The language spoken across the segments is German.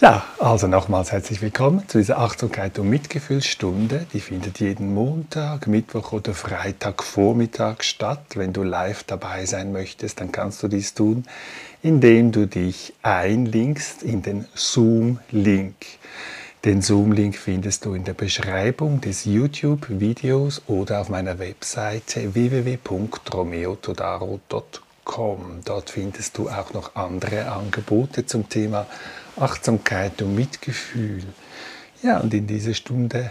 Ja, also nochmals herzlich willkommen zu dieser Achtsamkeit und Mitgefühlsstunde. Die findet jeden Montag, Mittwoch oder Freitag Vormittag statt. Wenn du live dabei sein möchtest, dann kannst du dies tun, indem du dich einlinkst in den Zoom-Link. Den Zoom-Link findest du in der Beschreibung des YouTube-Videos oder auf meiner Webseite www.romeotodaro.com. Dort findest du auch noch andere Angebote zum Thema Achtsamkeit und Mitgefühl. Ja, und in dieser Stunde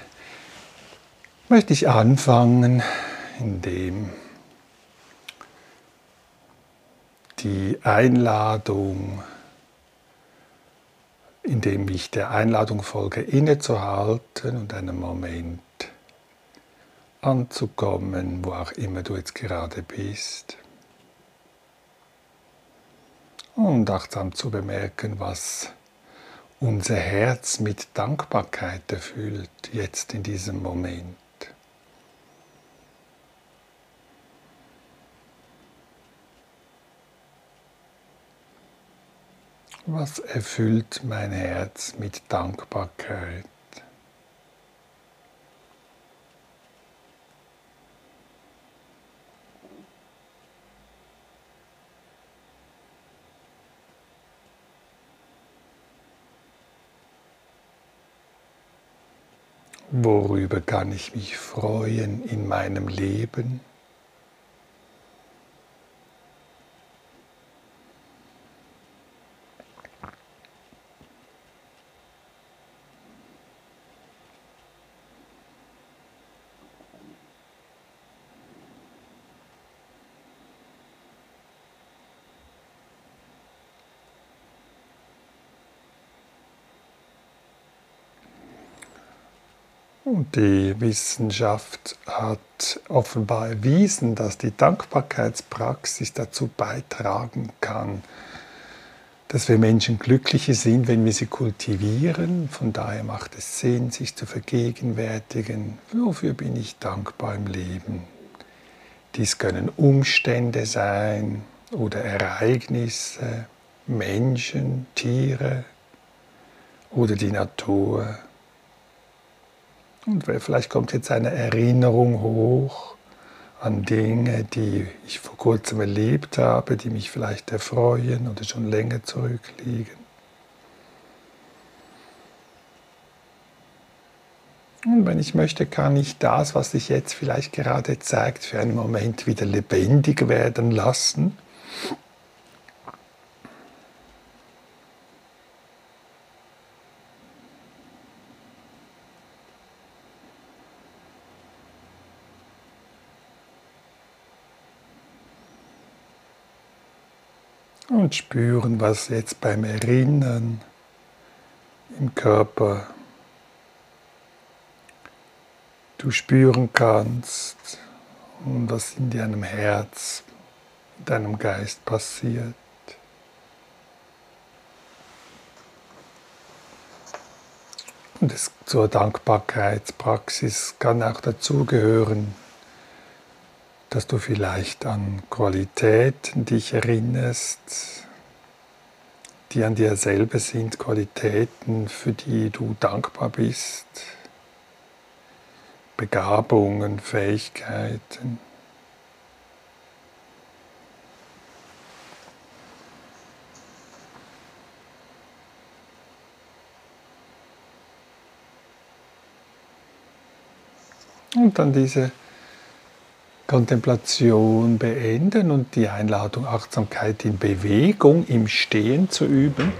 möchte ich anfangen, indem die Einladung, indem ich der Einladung folge, innezuhalten und einen Moment anzukommen, wo auch immer du jetzt gerade bist. Und achtsam zu bemerken, was unser Herz mit Dankbarkeit erfüllt, jetzt in diesem Moment. Was erfüllt mein Herz mit Dankbarkeit? Worüber kann ich mich freuen in meinem Leben? Die Wissenschaft hat offenbar erwiesen, dass die Dankbarkeitspraxis dazu beitragen kann, dass wir Menschen glücklicher sind, wenn wir sie kultivieren. Von daher macht es Sinn, sich zu vergegenwärtigen, wofür bin ich dankbar im Leben. Dies können Umstände sein oder Ereignisse, Menschen, Tiere oder die Natur. Und vielleicht kommt jetzt eine Erinnerung hoch an Dinge, die ich vor kurzem erlebt habe, die mich vielleicht erfreuen oder schon länger zurückliegen. Und wenn ich möchte, kann ich das, was sich jetzt vielleicht gerade zeigt, für einen Moment wieder lebendig werden lassen und spüren, was jetzt beim Erinnern im Körper du spüren kannst und was in deinem Herz, in deinem Geist passiert. Und es, zur Dankbarkeitspraxis kann auch dazugehören, dass du vielleicht an Qualitäten dich erinnerst, die an dir selber sind, Qualitäten, für die du dankbar bist, Begabungen, Fähigkeiten. Und dann diese Kontemplation beenden und die Einladung, Achtsamkeit in Bewegung, im Stehen zu üben.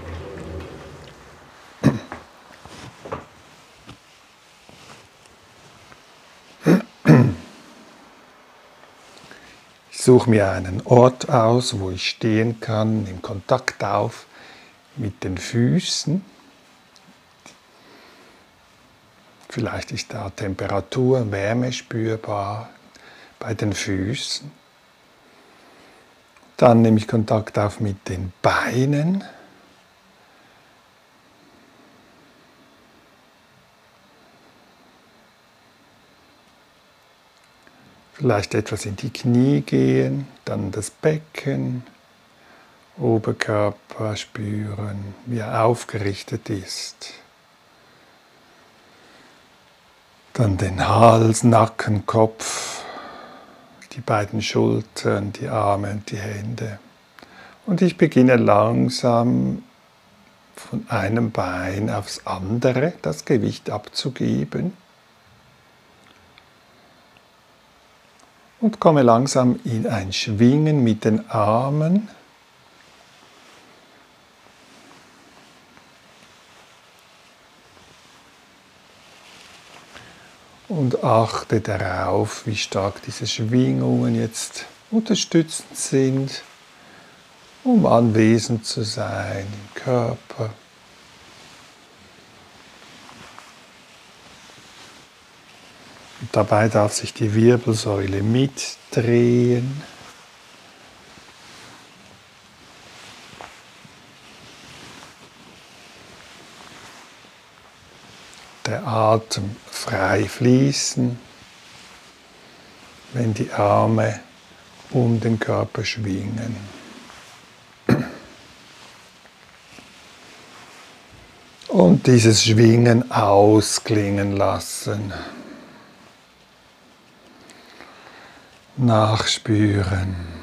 Ich suche mir einen Ort aus, wo ich stehen kann, im Kontakt auf mit den Füßen. Vielleicht ist da Temperatur, Wärme spürbar, bei den Füßen. Dann nehme ich Kontakt auf mit den Beinen. Vielleicht etwas in die Knie gehen, dann das Becken Oberkörper spüren, wie er aufgerichtet ist. Dann den Hals, Nacken, Kopf, die beiden Schultern, die Arme und die Hände. Und ich beginne langsam von einem Bein aufs andere das Gewicht abzugeben. Und komme langsam in ein Schwingen mit den Armen und achte darauf, wie stark diese Schwingungen jetzt unterstützend sind, um anwesend zu sein im Körper. Und dabei darf sich die Wirbelsäule mitdrehen. Der Atem frei fließen, wenn die Arme um den Körper schwingen. Und dieses Schwingen ausklingen lassen. Nachspüren.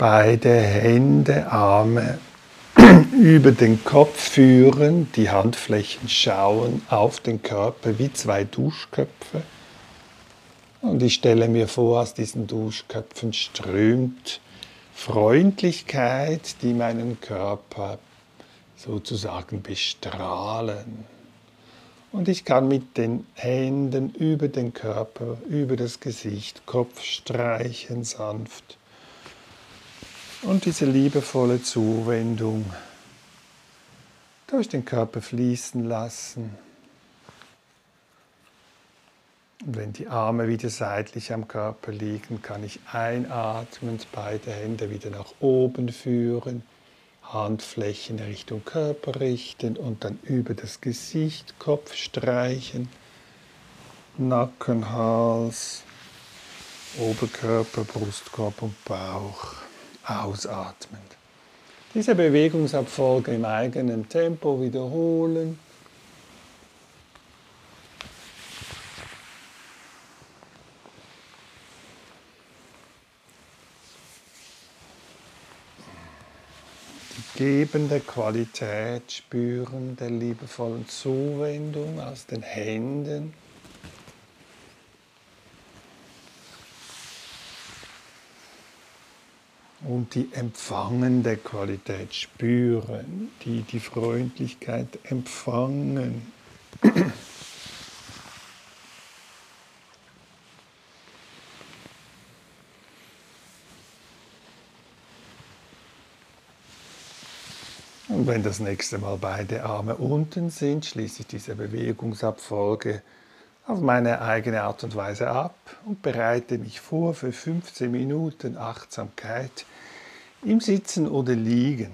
Beide Hände, Arme über den Kopf führen, die Handflächen schauen auf den Körper wie zwei Duschköpfe. Und ich stelle mir vor, aus diesen Duschköpfen strömt Freundlichkeit, die meinen Körper sozusagen bestrahlen. Und ich kann mit den Händen über den Körper, über das Gesicht, Kopf streichen sanft und diese liebevolle Zuwendung durch den Körper fließen lassen. Und wenn die Arme wieder seitlich am Körper liegen, kann ich einatmend beide Hände wieder nach oben führen, Handflächen Richtung Körper richten und dann über das Gesicht, Kopf streichen, Nacken, Hals, Oberkörper, Brustkorb und Bauch ausatmend. Diese Bewegungsabfolge im eigenen Tempo wiederholen. Die gebende Qualität spüren der liebevollen Zuwendung aus den Händen. Und die empfangende Qualität spüren, die die Freundlichkeit empfangen. Und wenn das nächste Mal beide Arme unten sind, schließe ich diese Bewegungsabfolge auf meine eigene Art und Weise ab und bereite mich vor für 15 Minuten Achtsamkeit im Sitzen oder Liegen.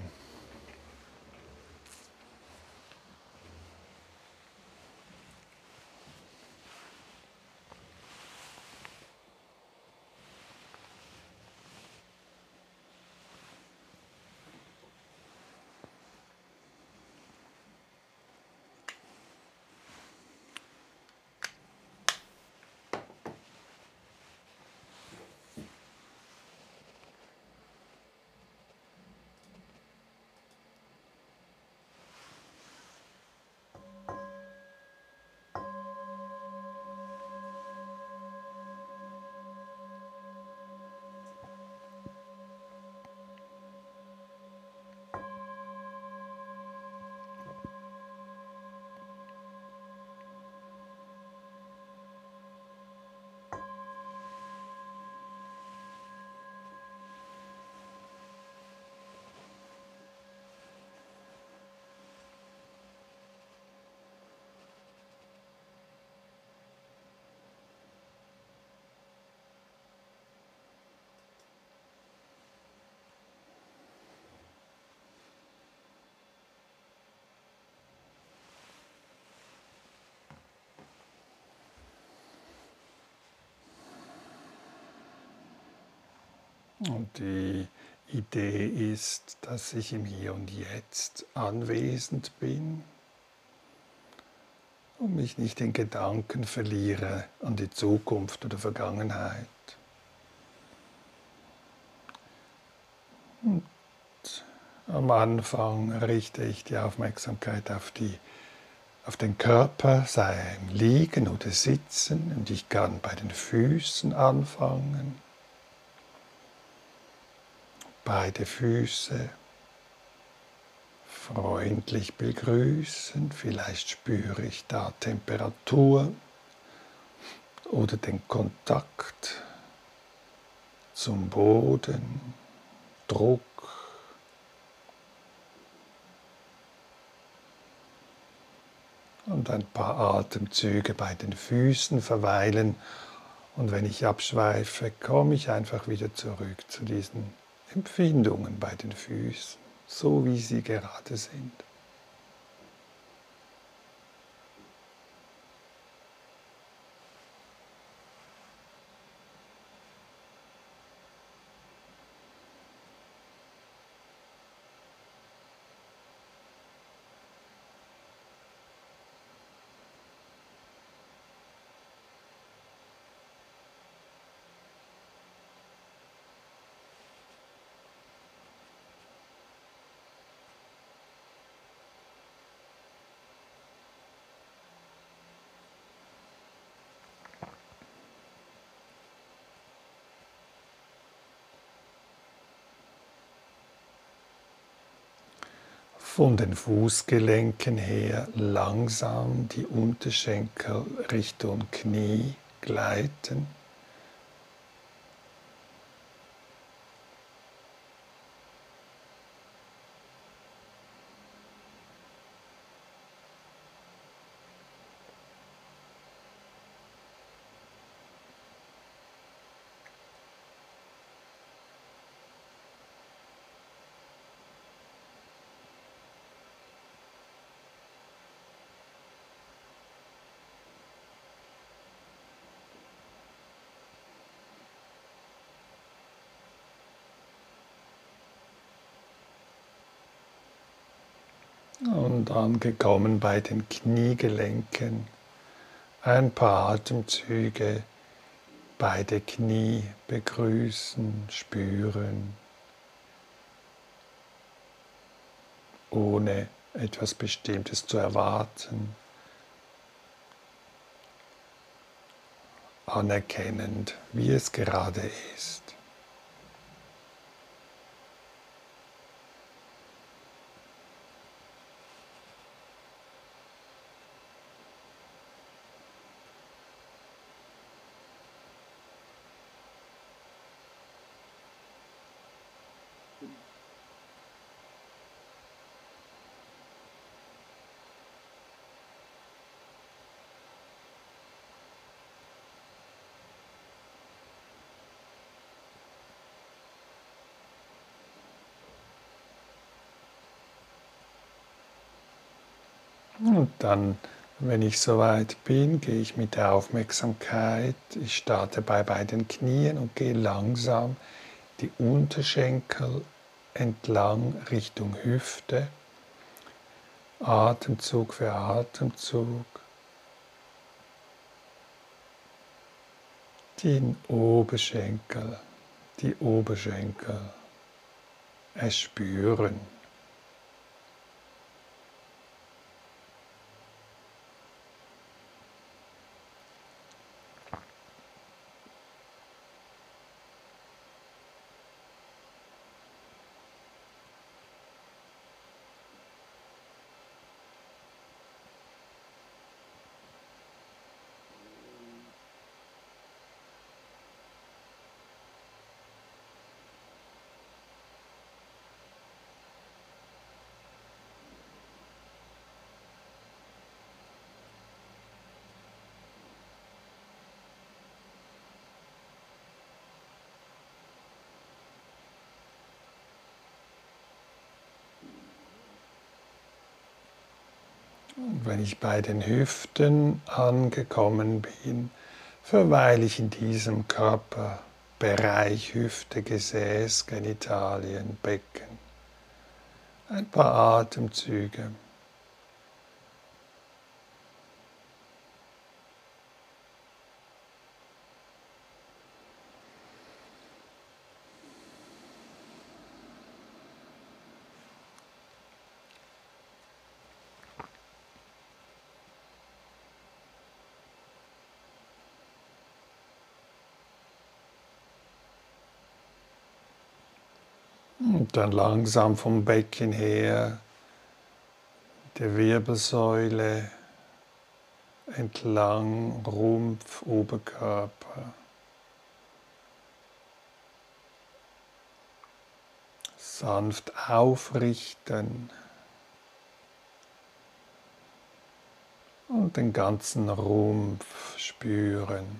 Und die Idee ist, dass ich im Hier und Jetzt anwesend bin und mich nicht in Gedanken verliere an die Zukunft oder Vergangenheit. Und am Anfang richte ich die Aufmerksamkeit auf, die, auf den Körper, sei im Liegen oder Sitzen, und ich kann bei den Füßen anfangen. Beide Füße freundlich begrüßen, vielleicht spüre ich da Temperatur oder den Kontakt zum Boden, Druck. Und ein paar Atemzüge bei den Füßen verweilen. Und wenn ich abschweife, komme ich einfach wieder zurück zu diesen Empfindungen bei den Füßen, so wie sie gerade sind. Von den Fußgelenken her langsam die Unterschenkel Richtung Knie gleiten. Und angekommen bei den Kniegelenken, ein paar Atemzüge, beide Knie begrüßen, spüren, ohne etwas Bestimmtes zu erwarten, anerkennend, wie es gerade ist. Und dann, wenn ich soweit bin, gehe ich mit der Aufmerksamkeit, ich starte bei beiden Knien und gehe langsam die Unterschenkel entlang Richtung Hüfte. Atemzug für Atemzug. Den Oberschenkel, die Oberschenkel erspüren. Und wenn ich bei den Hüften angekommen bin, verweile ich in diesem Körper Bereich Hüfte, Gesäß, Genitalien, Becken. Ein paar Atemzüge. Und dann langsam vom Becken her der Wirbelsäule entlang, Rumpf, Oberkörper. Sanft aufrichten und den ganzen Rumpf spüren.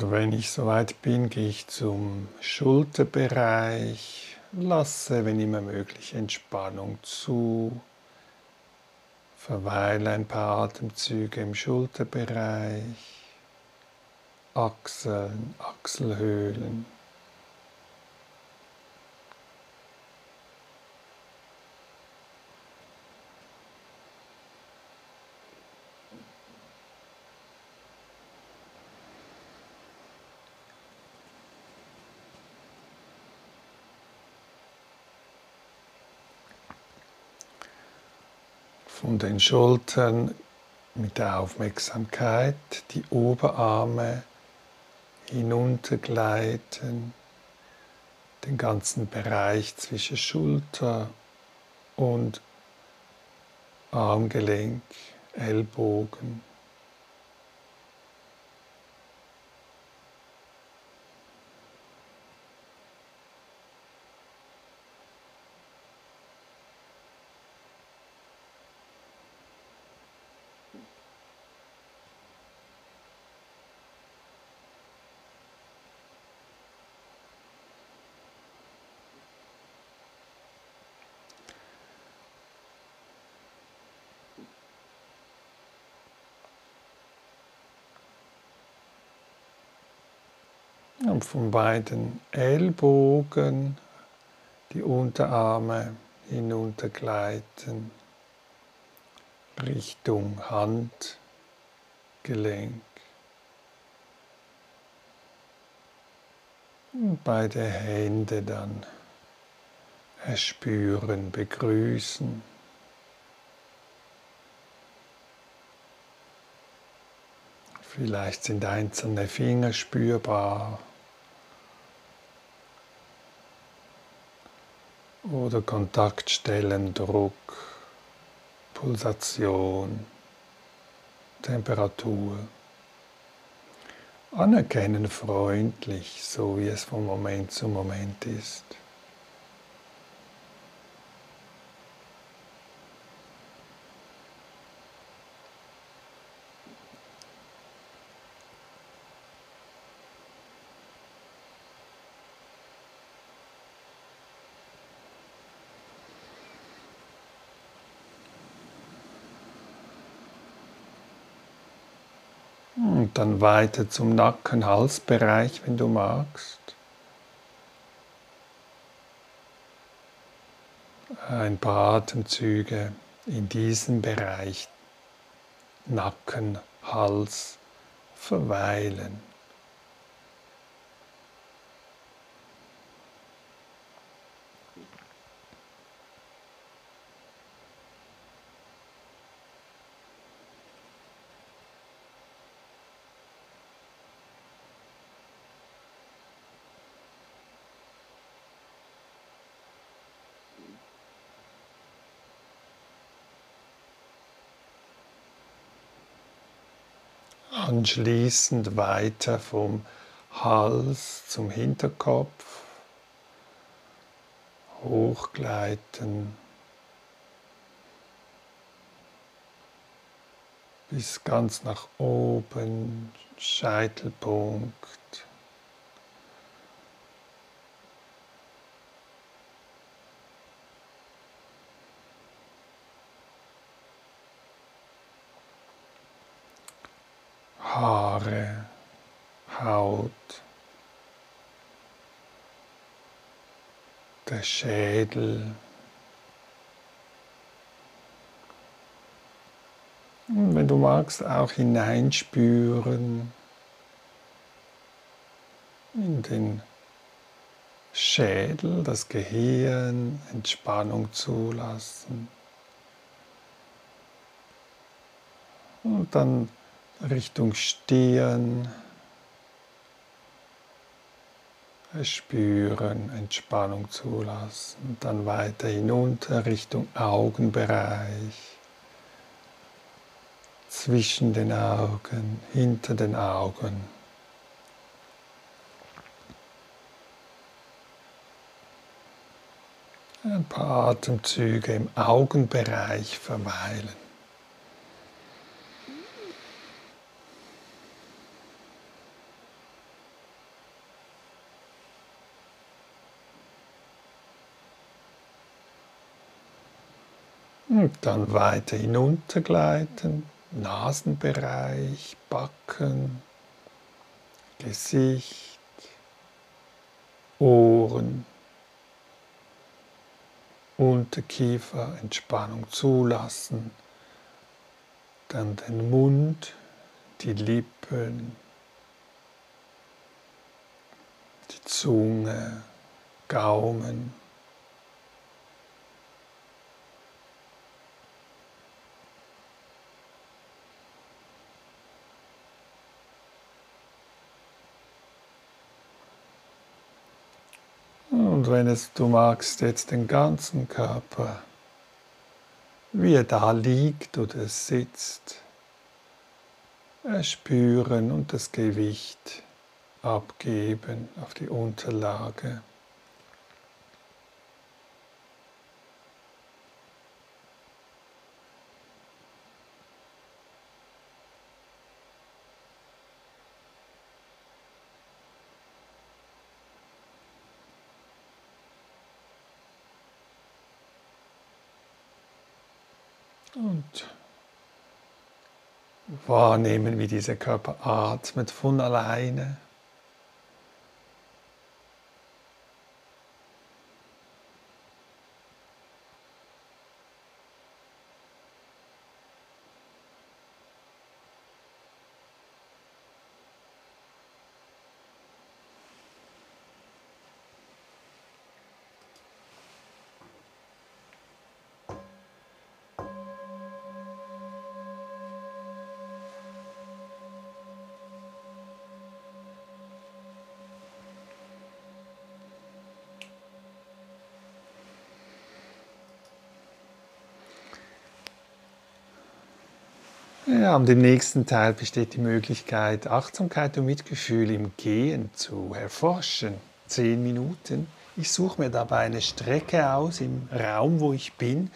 Und wenn ich soweit bin, gehe ich zum Schulterbereich, lasse, wenn immer möglich, Entspannung zu, verweile ein paar Atemzüge im Schulterbereich, Achseln, Achselhöhlen. von den Schultern mit der Aufmerksamkeit die Oberarme hinuntergleiten, den ganzen Bereich zwischen Schulter und Armgelenk, Ellbogen. Und von beiden Ellbogen die Unterarme hinuntergleiten Richtung Handgelenk. Und beide Hände dann erspüren, begrüßen. Vielleicht sind einzelne Finger spürbar. Oder Kontaktstellen, Druck, Pulsation, Temperatur. Anerkennen freundlich, so wie es von Moment zu Moment ist. Und dann weiter zum Nacken-Halsbereich, wenn du magst. Ein paar Atemzüge in diesem Bereich Nacken, Hals verweilen. Anschließend weiter vom Hals zum Hinterkopf. Hochgleiten. Bis ganz nach oben, Scheitelpunkt. Der Schädel. Und wenn du magst, auch hineinspüren in den Schädel, das Gehirn, Entspannung zulassen. Und dann Richtung Stirn. Spüren, Entspannung zulassen. Dann weiter hinunter Richtung Augenbereich zwischen den Augen, hinter den Augen. Ein paar Atemzüge im Augenbereich verweilen. Und dann weiter hinuntergleiten Nasenbereich, Backen, Gesicht, Ohren, Unterkiefer, Entspannung zulassen, dann den Mund, die Lippen, die Zunge, Gaumen. Wenn es du magst, jetzt den ganzen Körper, wie er da liegt oder sitzt, spüren und das Gewicht abgeben auf die Unterlage. Und wahrnehmen, wie dieser Körper atmet von alleine. Und im nächsten Teil besteht die Möglichkeit, Achtsamkeit und Mitgefühl im Gehen zu erforschen. Zehn Minuten. Ich suche mir dabei eine Strecke aus im Raum, wo ich bin,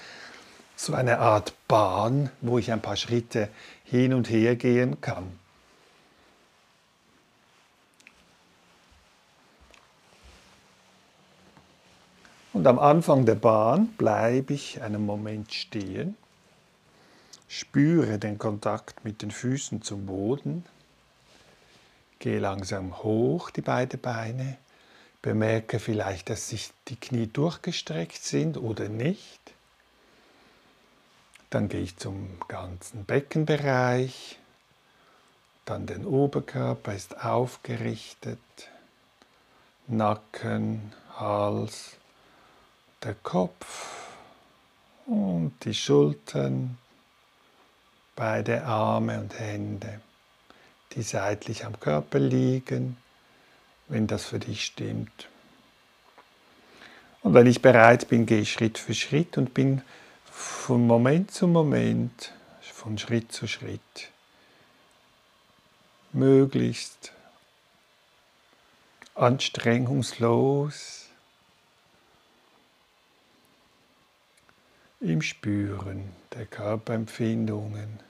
so eine Art Bahn, wo ich ein paar Schritte hin und her gehen kann. Und am Anfang der Bahn bleibe ich einen Moment stehen Spüre den Kontakt mit den Füßen zum Boden. Gehe langsam hoch die beiden Beine. Bemerke vielleicht, dass sich die Knie durchgestreckt sind oder nicht. Dann gehe ich zum ganzen Beckenbereich. Dann den Oberkörper ist aufgerichtet. Nacken, Hals, der Kopf und die Schultern, beide Arme und Hände, die seitlich am Körper liegen, wenn das für dich stimmt. Und wenn ich bereit bin, gehe ich Schritt für Schritt und bin von Moment zu Moment, von Schritt zu Schritt möglichst anstrengungslos im Spüren der Körperempfindungen,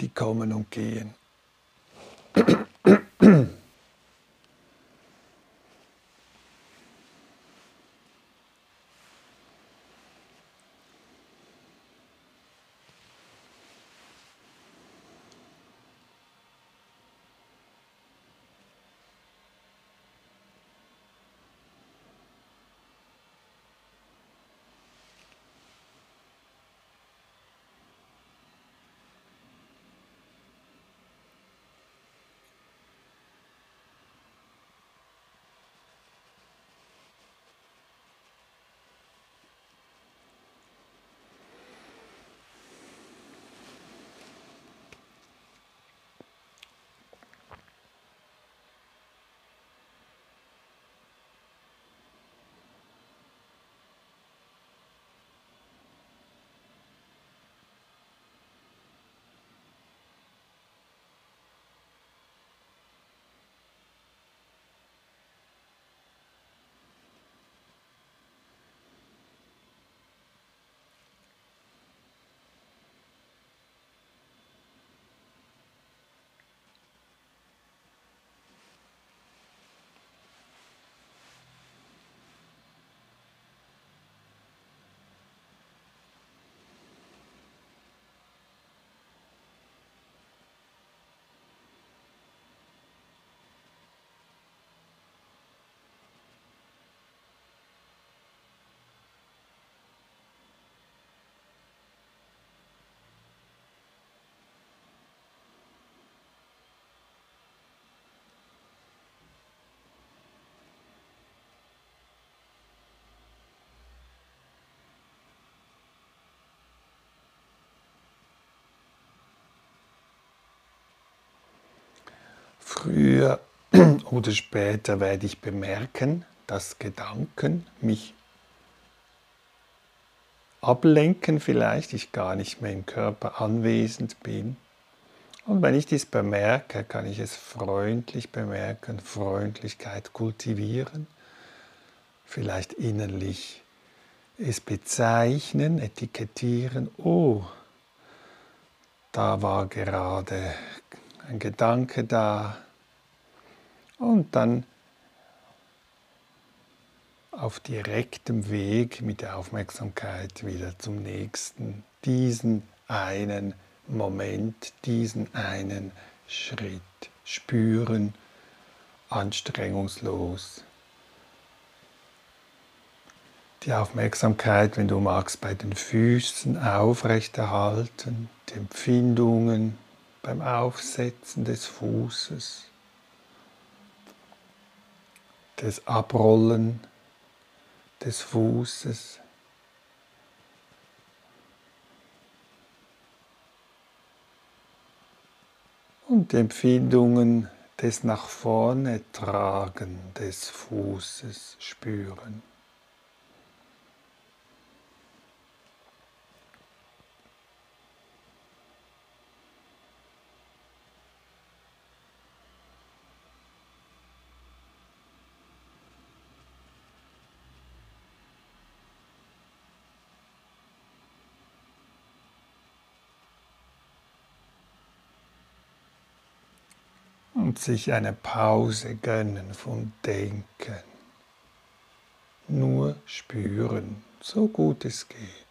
die kommen und gehen. Früher oder später werde ich bemerken, dass Gedanken mich ablenken vielleicht, ich gar nicht mehr im Körper anwesend bin. Und wenn ich dies bemerke, kann ich es freundlich bemerken, Freundlichkeit kultivieren, vielleicht innerlich es bezeichnen, etikettieren, oh, da war gerade ein Gedanke da und dann auf direktem Weg mit der Aufmerksamkeit wieder zum nächsten, diesen einen Moment, diesen einen Schritt spüren, anstrengungslos. Die Aufmerksamkeit, wenn du magst, bei den Füßen aufrechterhalten, die Empfindungen, beim Aufsetzen des Fußes, des Abrollen des Fußes. Und die Empfindungen des nach vorne tragen des Fußes spüren. Und sich eine Pause gönnen vom Denken. Nur spüren, so gut es geht.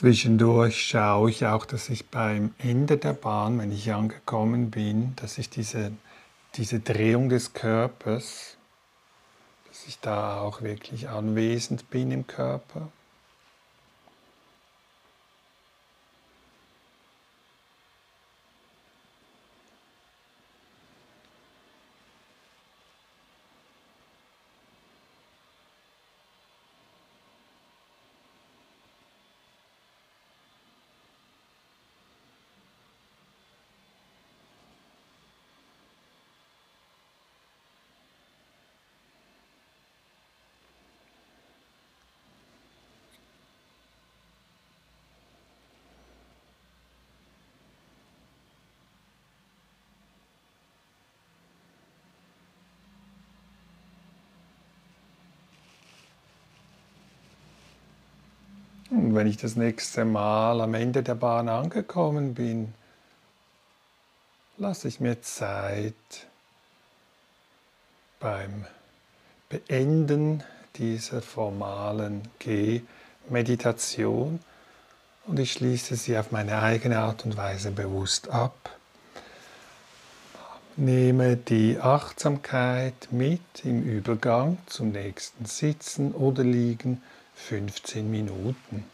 Zwischendurch schaue ich auch, dass ich beim Ende der Bahn, wenn ich angekommen bin, dass ich diese, diese Drehung des Körpers, dass ich da auch wirklich anwesend bin im Körper. Und wenn ich das nächste Mal am Ende der Bahn angekommen bin, lasse ich mir Zeit beim Beenden dieser formalen G-Meditation und ich schließe sie auf meine eigene Art und Weise bewusst ab. Nehme die Achtsamkeit mit im Übergang zum nächsten Sitzen oder Liegen 15 Minuten.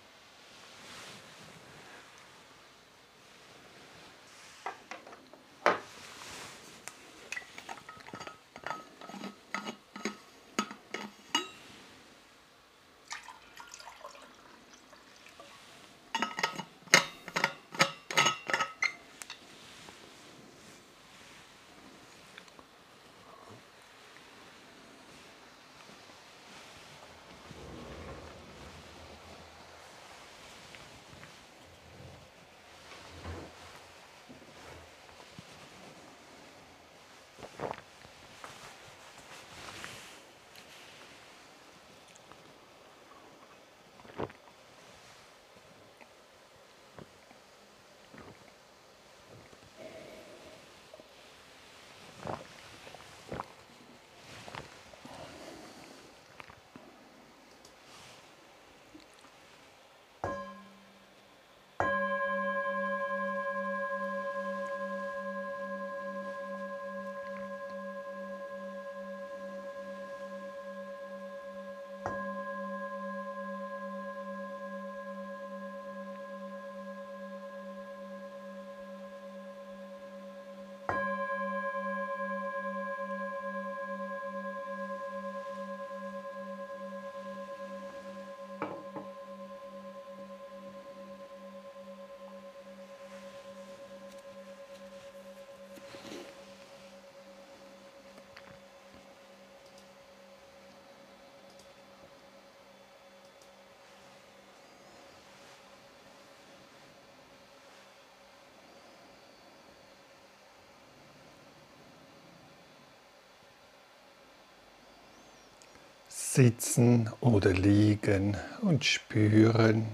Sitzen oder liegen und spüren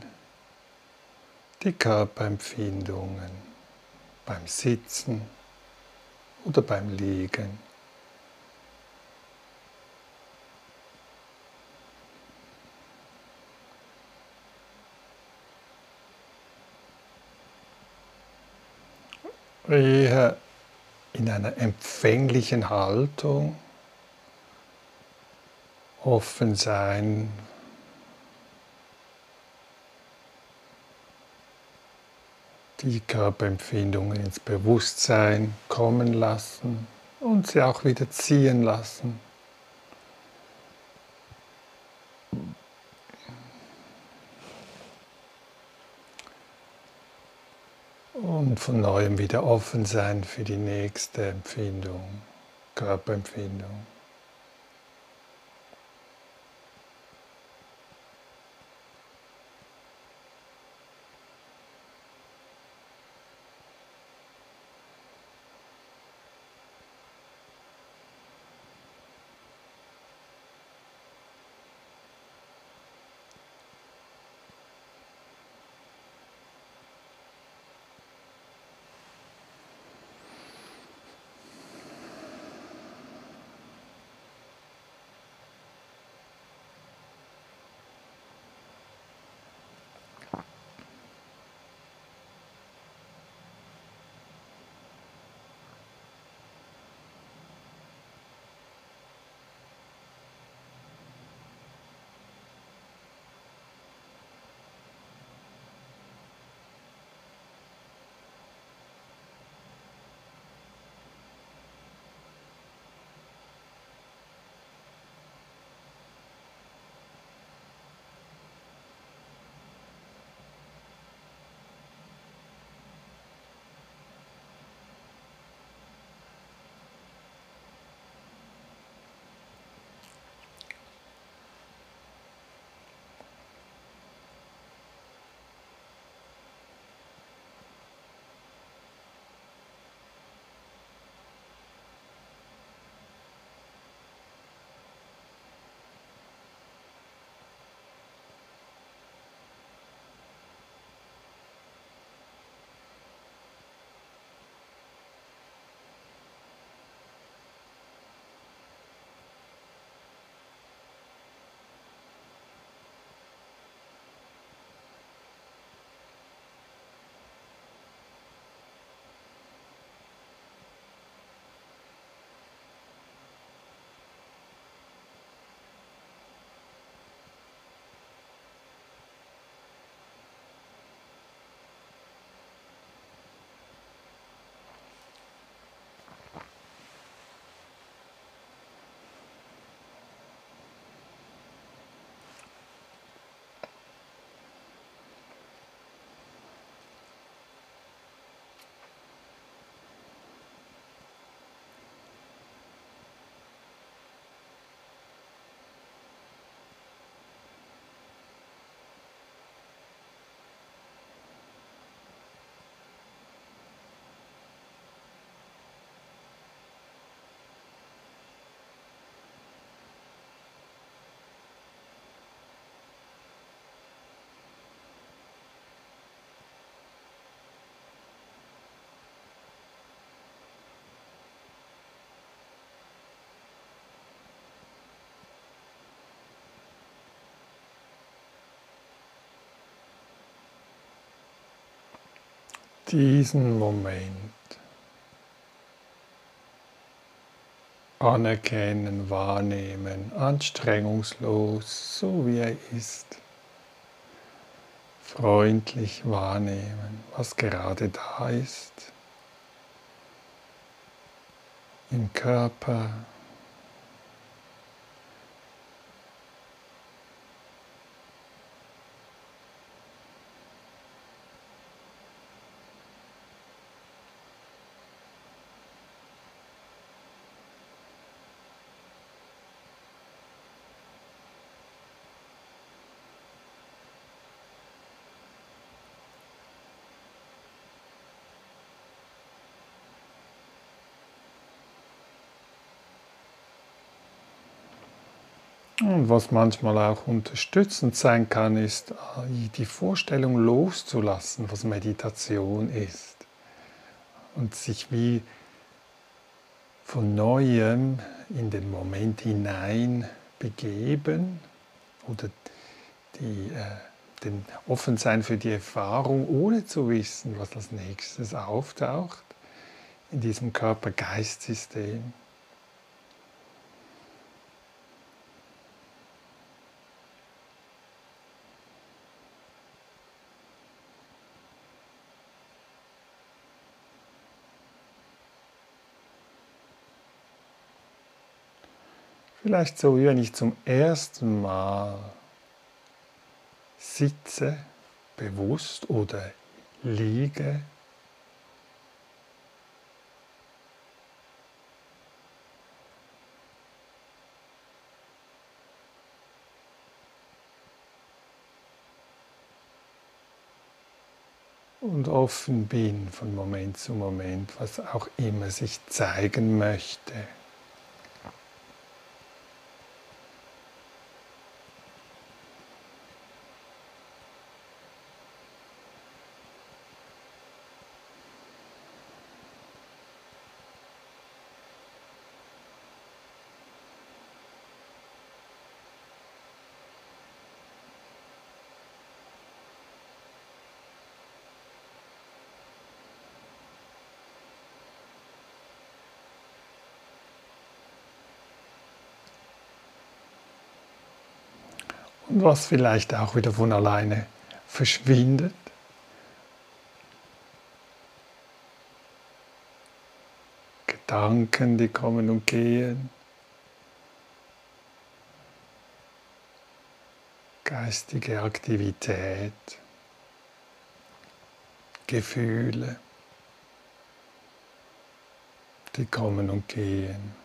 die Körperempfindungen beim Sitzen oder beim Liegen. Eher in einer empfänglichen Haltung offen sein. Die Körperempfindungen ins Bewusstsein kommen lassen und sie auch wieder ziehen lassen. Und von neuem wieder offen sein für die nächste Empfindung, Körperempfindung. Diesen Moment anerkennen, wahrnehmen, anstrengungslos, so wie er ist. Freundlich wahrnehmen, was gerade da ist. Im Körper, Und was manchmal auch unterstützend sein kann, ist äh, die Vorstellung loszulassen, was Meditation ist. Und sich wie von neuem in den Moment hinein begeben oder die, äh, den offen sein für die Erfahrung, ohne zu wissen, was als nächstes auftaucht in diesem Körper-Geist-System. Vielleicht so, wie wenn ich zum ersten Mal sitze, bewusst oder liege. Und offen bin von Moment zu Moment, was auch immer sich zeigen möchte. Was vielleicht auch wieder von alleine verschwindet. Gedanken, die kommen und gehen. Geistige Aktivität, Gefühle, die kommen und gehen.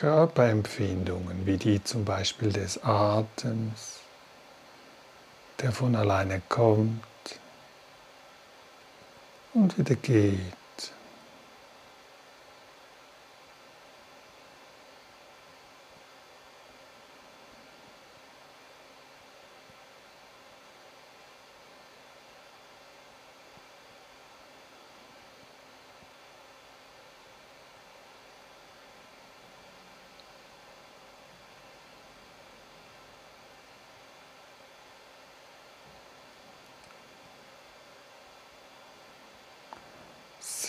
Körperempfindungen, wie die zum Beispiel des Atems, der von alleine kommt und wieder geht.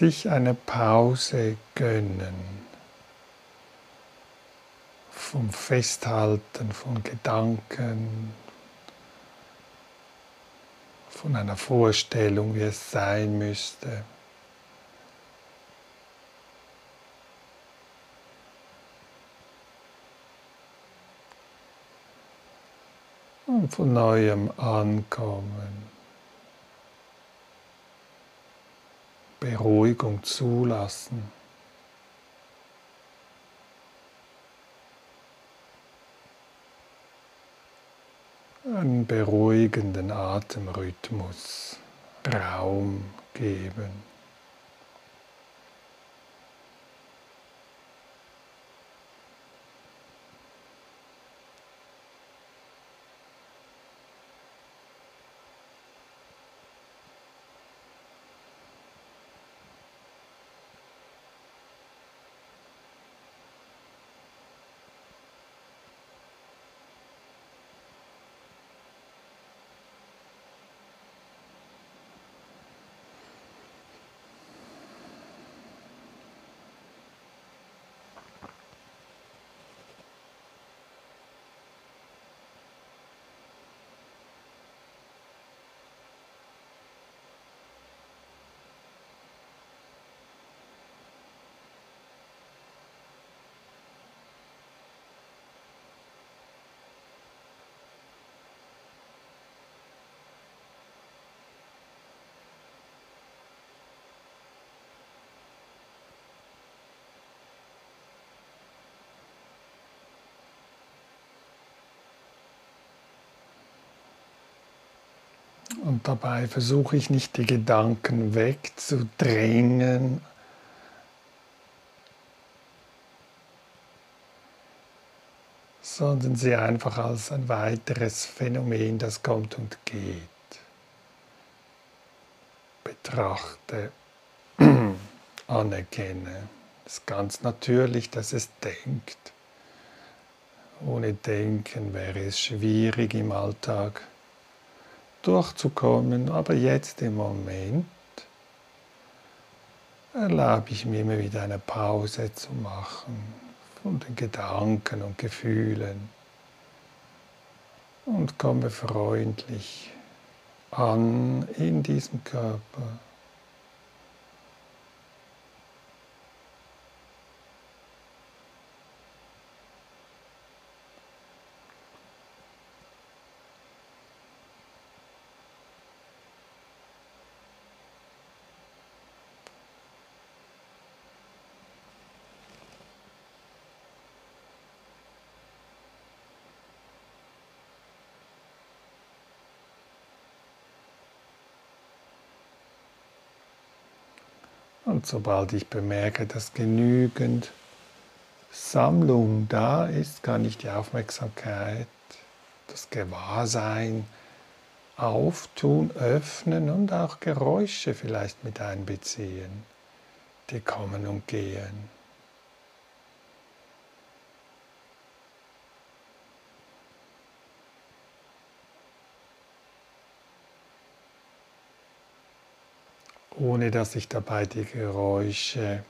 Sich eine Pause gönnen vom Festhalten von Gedanken, von einer Vorstellung, wie es sein müsste. Und von neuem ankommen. Beruhigung zulassen. Einen beruhigenden Atemrhythmus Raum geben. Dabei versuche ich nicht die Gedanken wegzudrängen, sondern sie einfach als ein weiteres Phänomen, das kommt und geht, betrachte, anerkenne. Es ist ganz natürlich, dass es denkt. Ohne Denken wäre es schwierig im Alltag durchzukommen, aber jetzt im Moment erlaube ich mir immer wieder eine Pause zu machen von den Gedanken und Gefühlen und komme freundlich an in diesem Körper. Und sobald ich bemerke, dass genügend Sammlung da ist, kann ich die Aufmerksamkeit, das Gewahrsein auftun, öffnen und auch Geräusche vielleicht mit einbeziehen, die kommen und gehen. Ohne dass ich dabei die Geräusche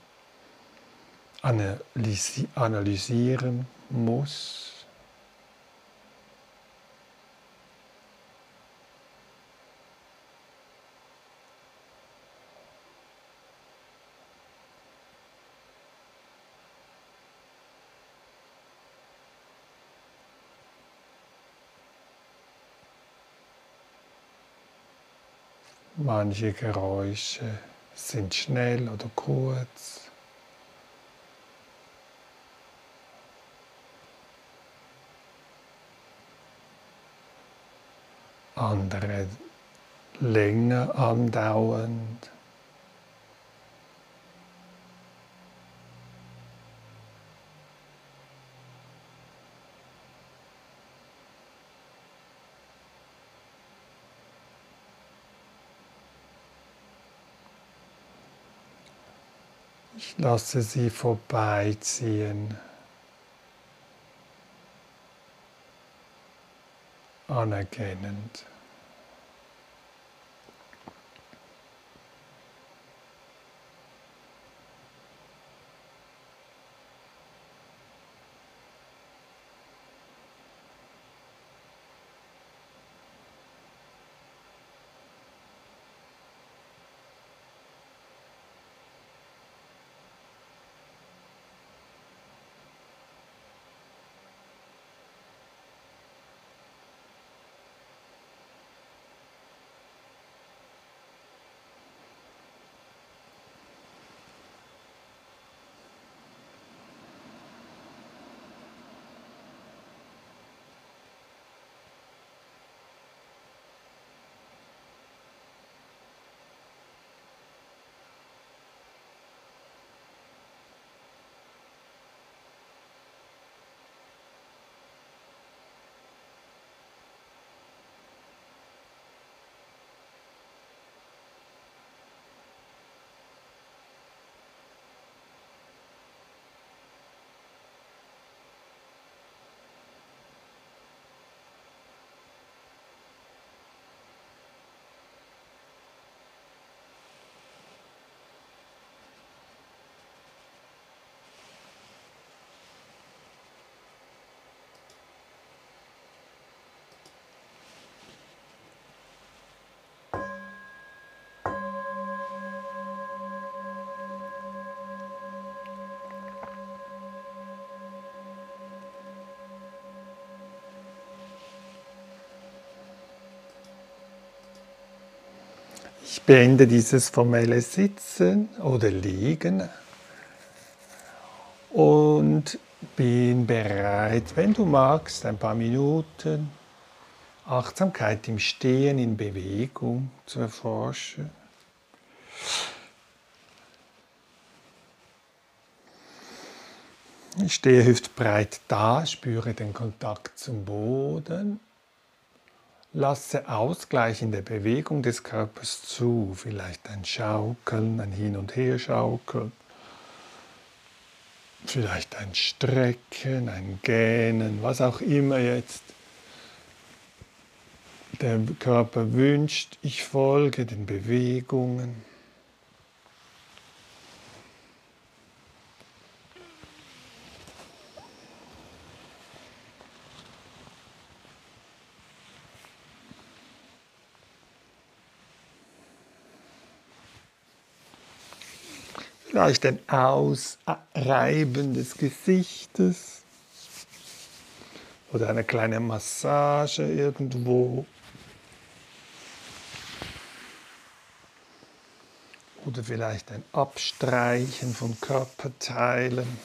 analysieren muss. Manche Geräusche sind schnell oder kurz. Andere länger andauernd. Lasse sie vorbeiziehen. Anerkennend. Ich beende dieses formelle Sitzen oder Liegen und bin bereit, wenn du magst, ein paar Minuten Achtsamkeit im Stehen, in Bewegung zu erforschen. Ich stehe hüftbreit da, spüre den Kontakt zum Boden, lasse Ausgleich in der Bewegung des Körpers zu, vielleicht ein Schaukeln, ein Hin- und Herschaukeln, vielleicht ein Strecken, ein Gähnen, was auch immer jetzt der Körper wünscht. Ich folge den Bewegungen. Vielleicht ein Ausreiben des Gesichtes oder eine kleine Massage irgendwo. Oder vielleicht ein Abstreichen von Körperteilen.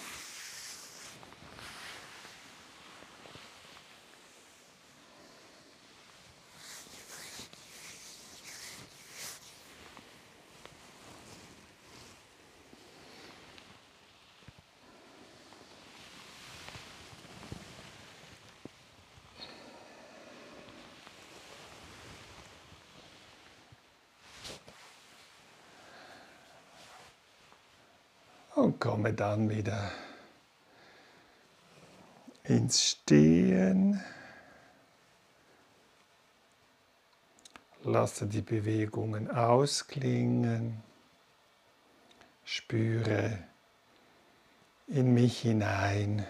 und komme dann wieder ins Stehen. Lasse die Bewegungen ausklingen. Spüre in mich hinein.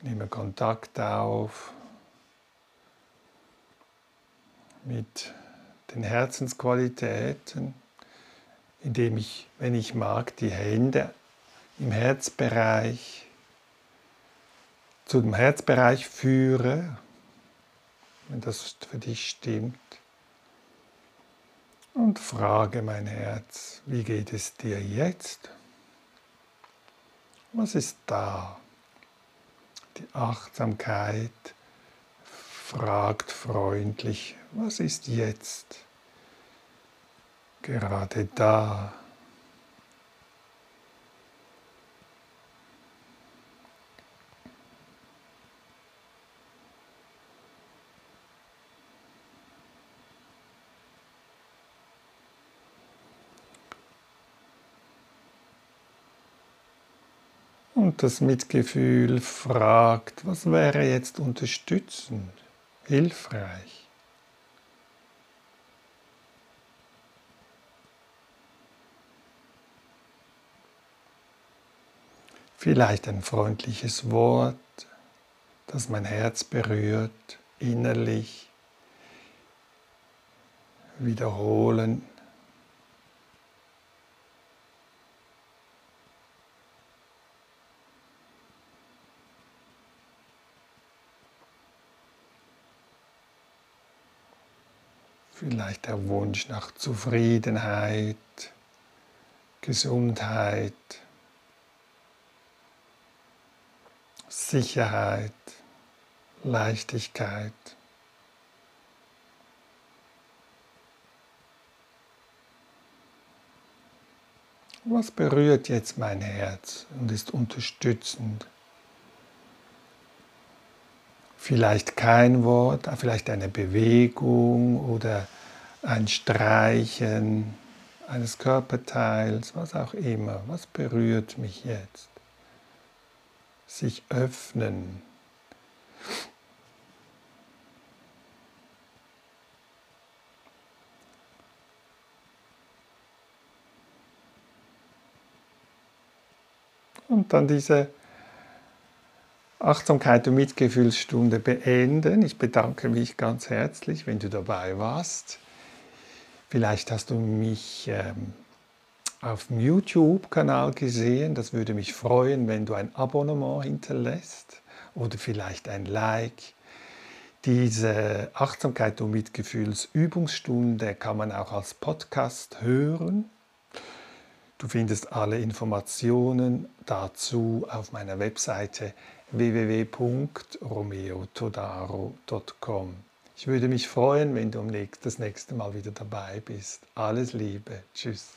Nehme Kontakt auf mit den Herzensqualitäten indem ich, wenn ich mag, die Hände im Herzbereich zu dem Herzbereich führe, wenn das für dich stimmt, und frage mein Herz, wie geht es dir jetzt? Was ist da? Die Achtsamkeit fragt freundlich, was ist jetzt? Gerade da. Und das Mitgefühl fragt, was wäre jetzt unterstützend, hilfreich? Vielleicht ein freundliches Wort, das mein Herz berührt, innerlich wiederholen. Vielleicht der Wunsch nach Zufriedenheit, Gesundheit. Sicherheit, Leichtigkeit. Was berührt jetzt mein Herz und ist unterstützend? Vielleicht kein Wort, vielleicht eine Bewegung oder ein Streichen eines Körperteils, was auch immer. Was berührt mich jetzt? Sich öffnen. Und dann diese Achtsamkeit und Mitgefühlsstunde beenden. Ich bedanke mich ganz herzlich, wenn du dabei warst. Vielleicht hast du mich ähm, auf dem YouTube-Kanal gesehen. Das würde mich freuen, wenn du ein Abonnement hinterlässt oder vielleicht ein Like. Diese Achtsamkeit und Mitgefühlsübungsstunde kann man auch als Podcast hören. Du findest alle Informationen dazu auf meiner Webseite www.romeotodaro.com. Ich würde mich freuen, wenn du das nächste Mal wieder dabei bist. Alles Liebe. Tschüss.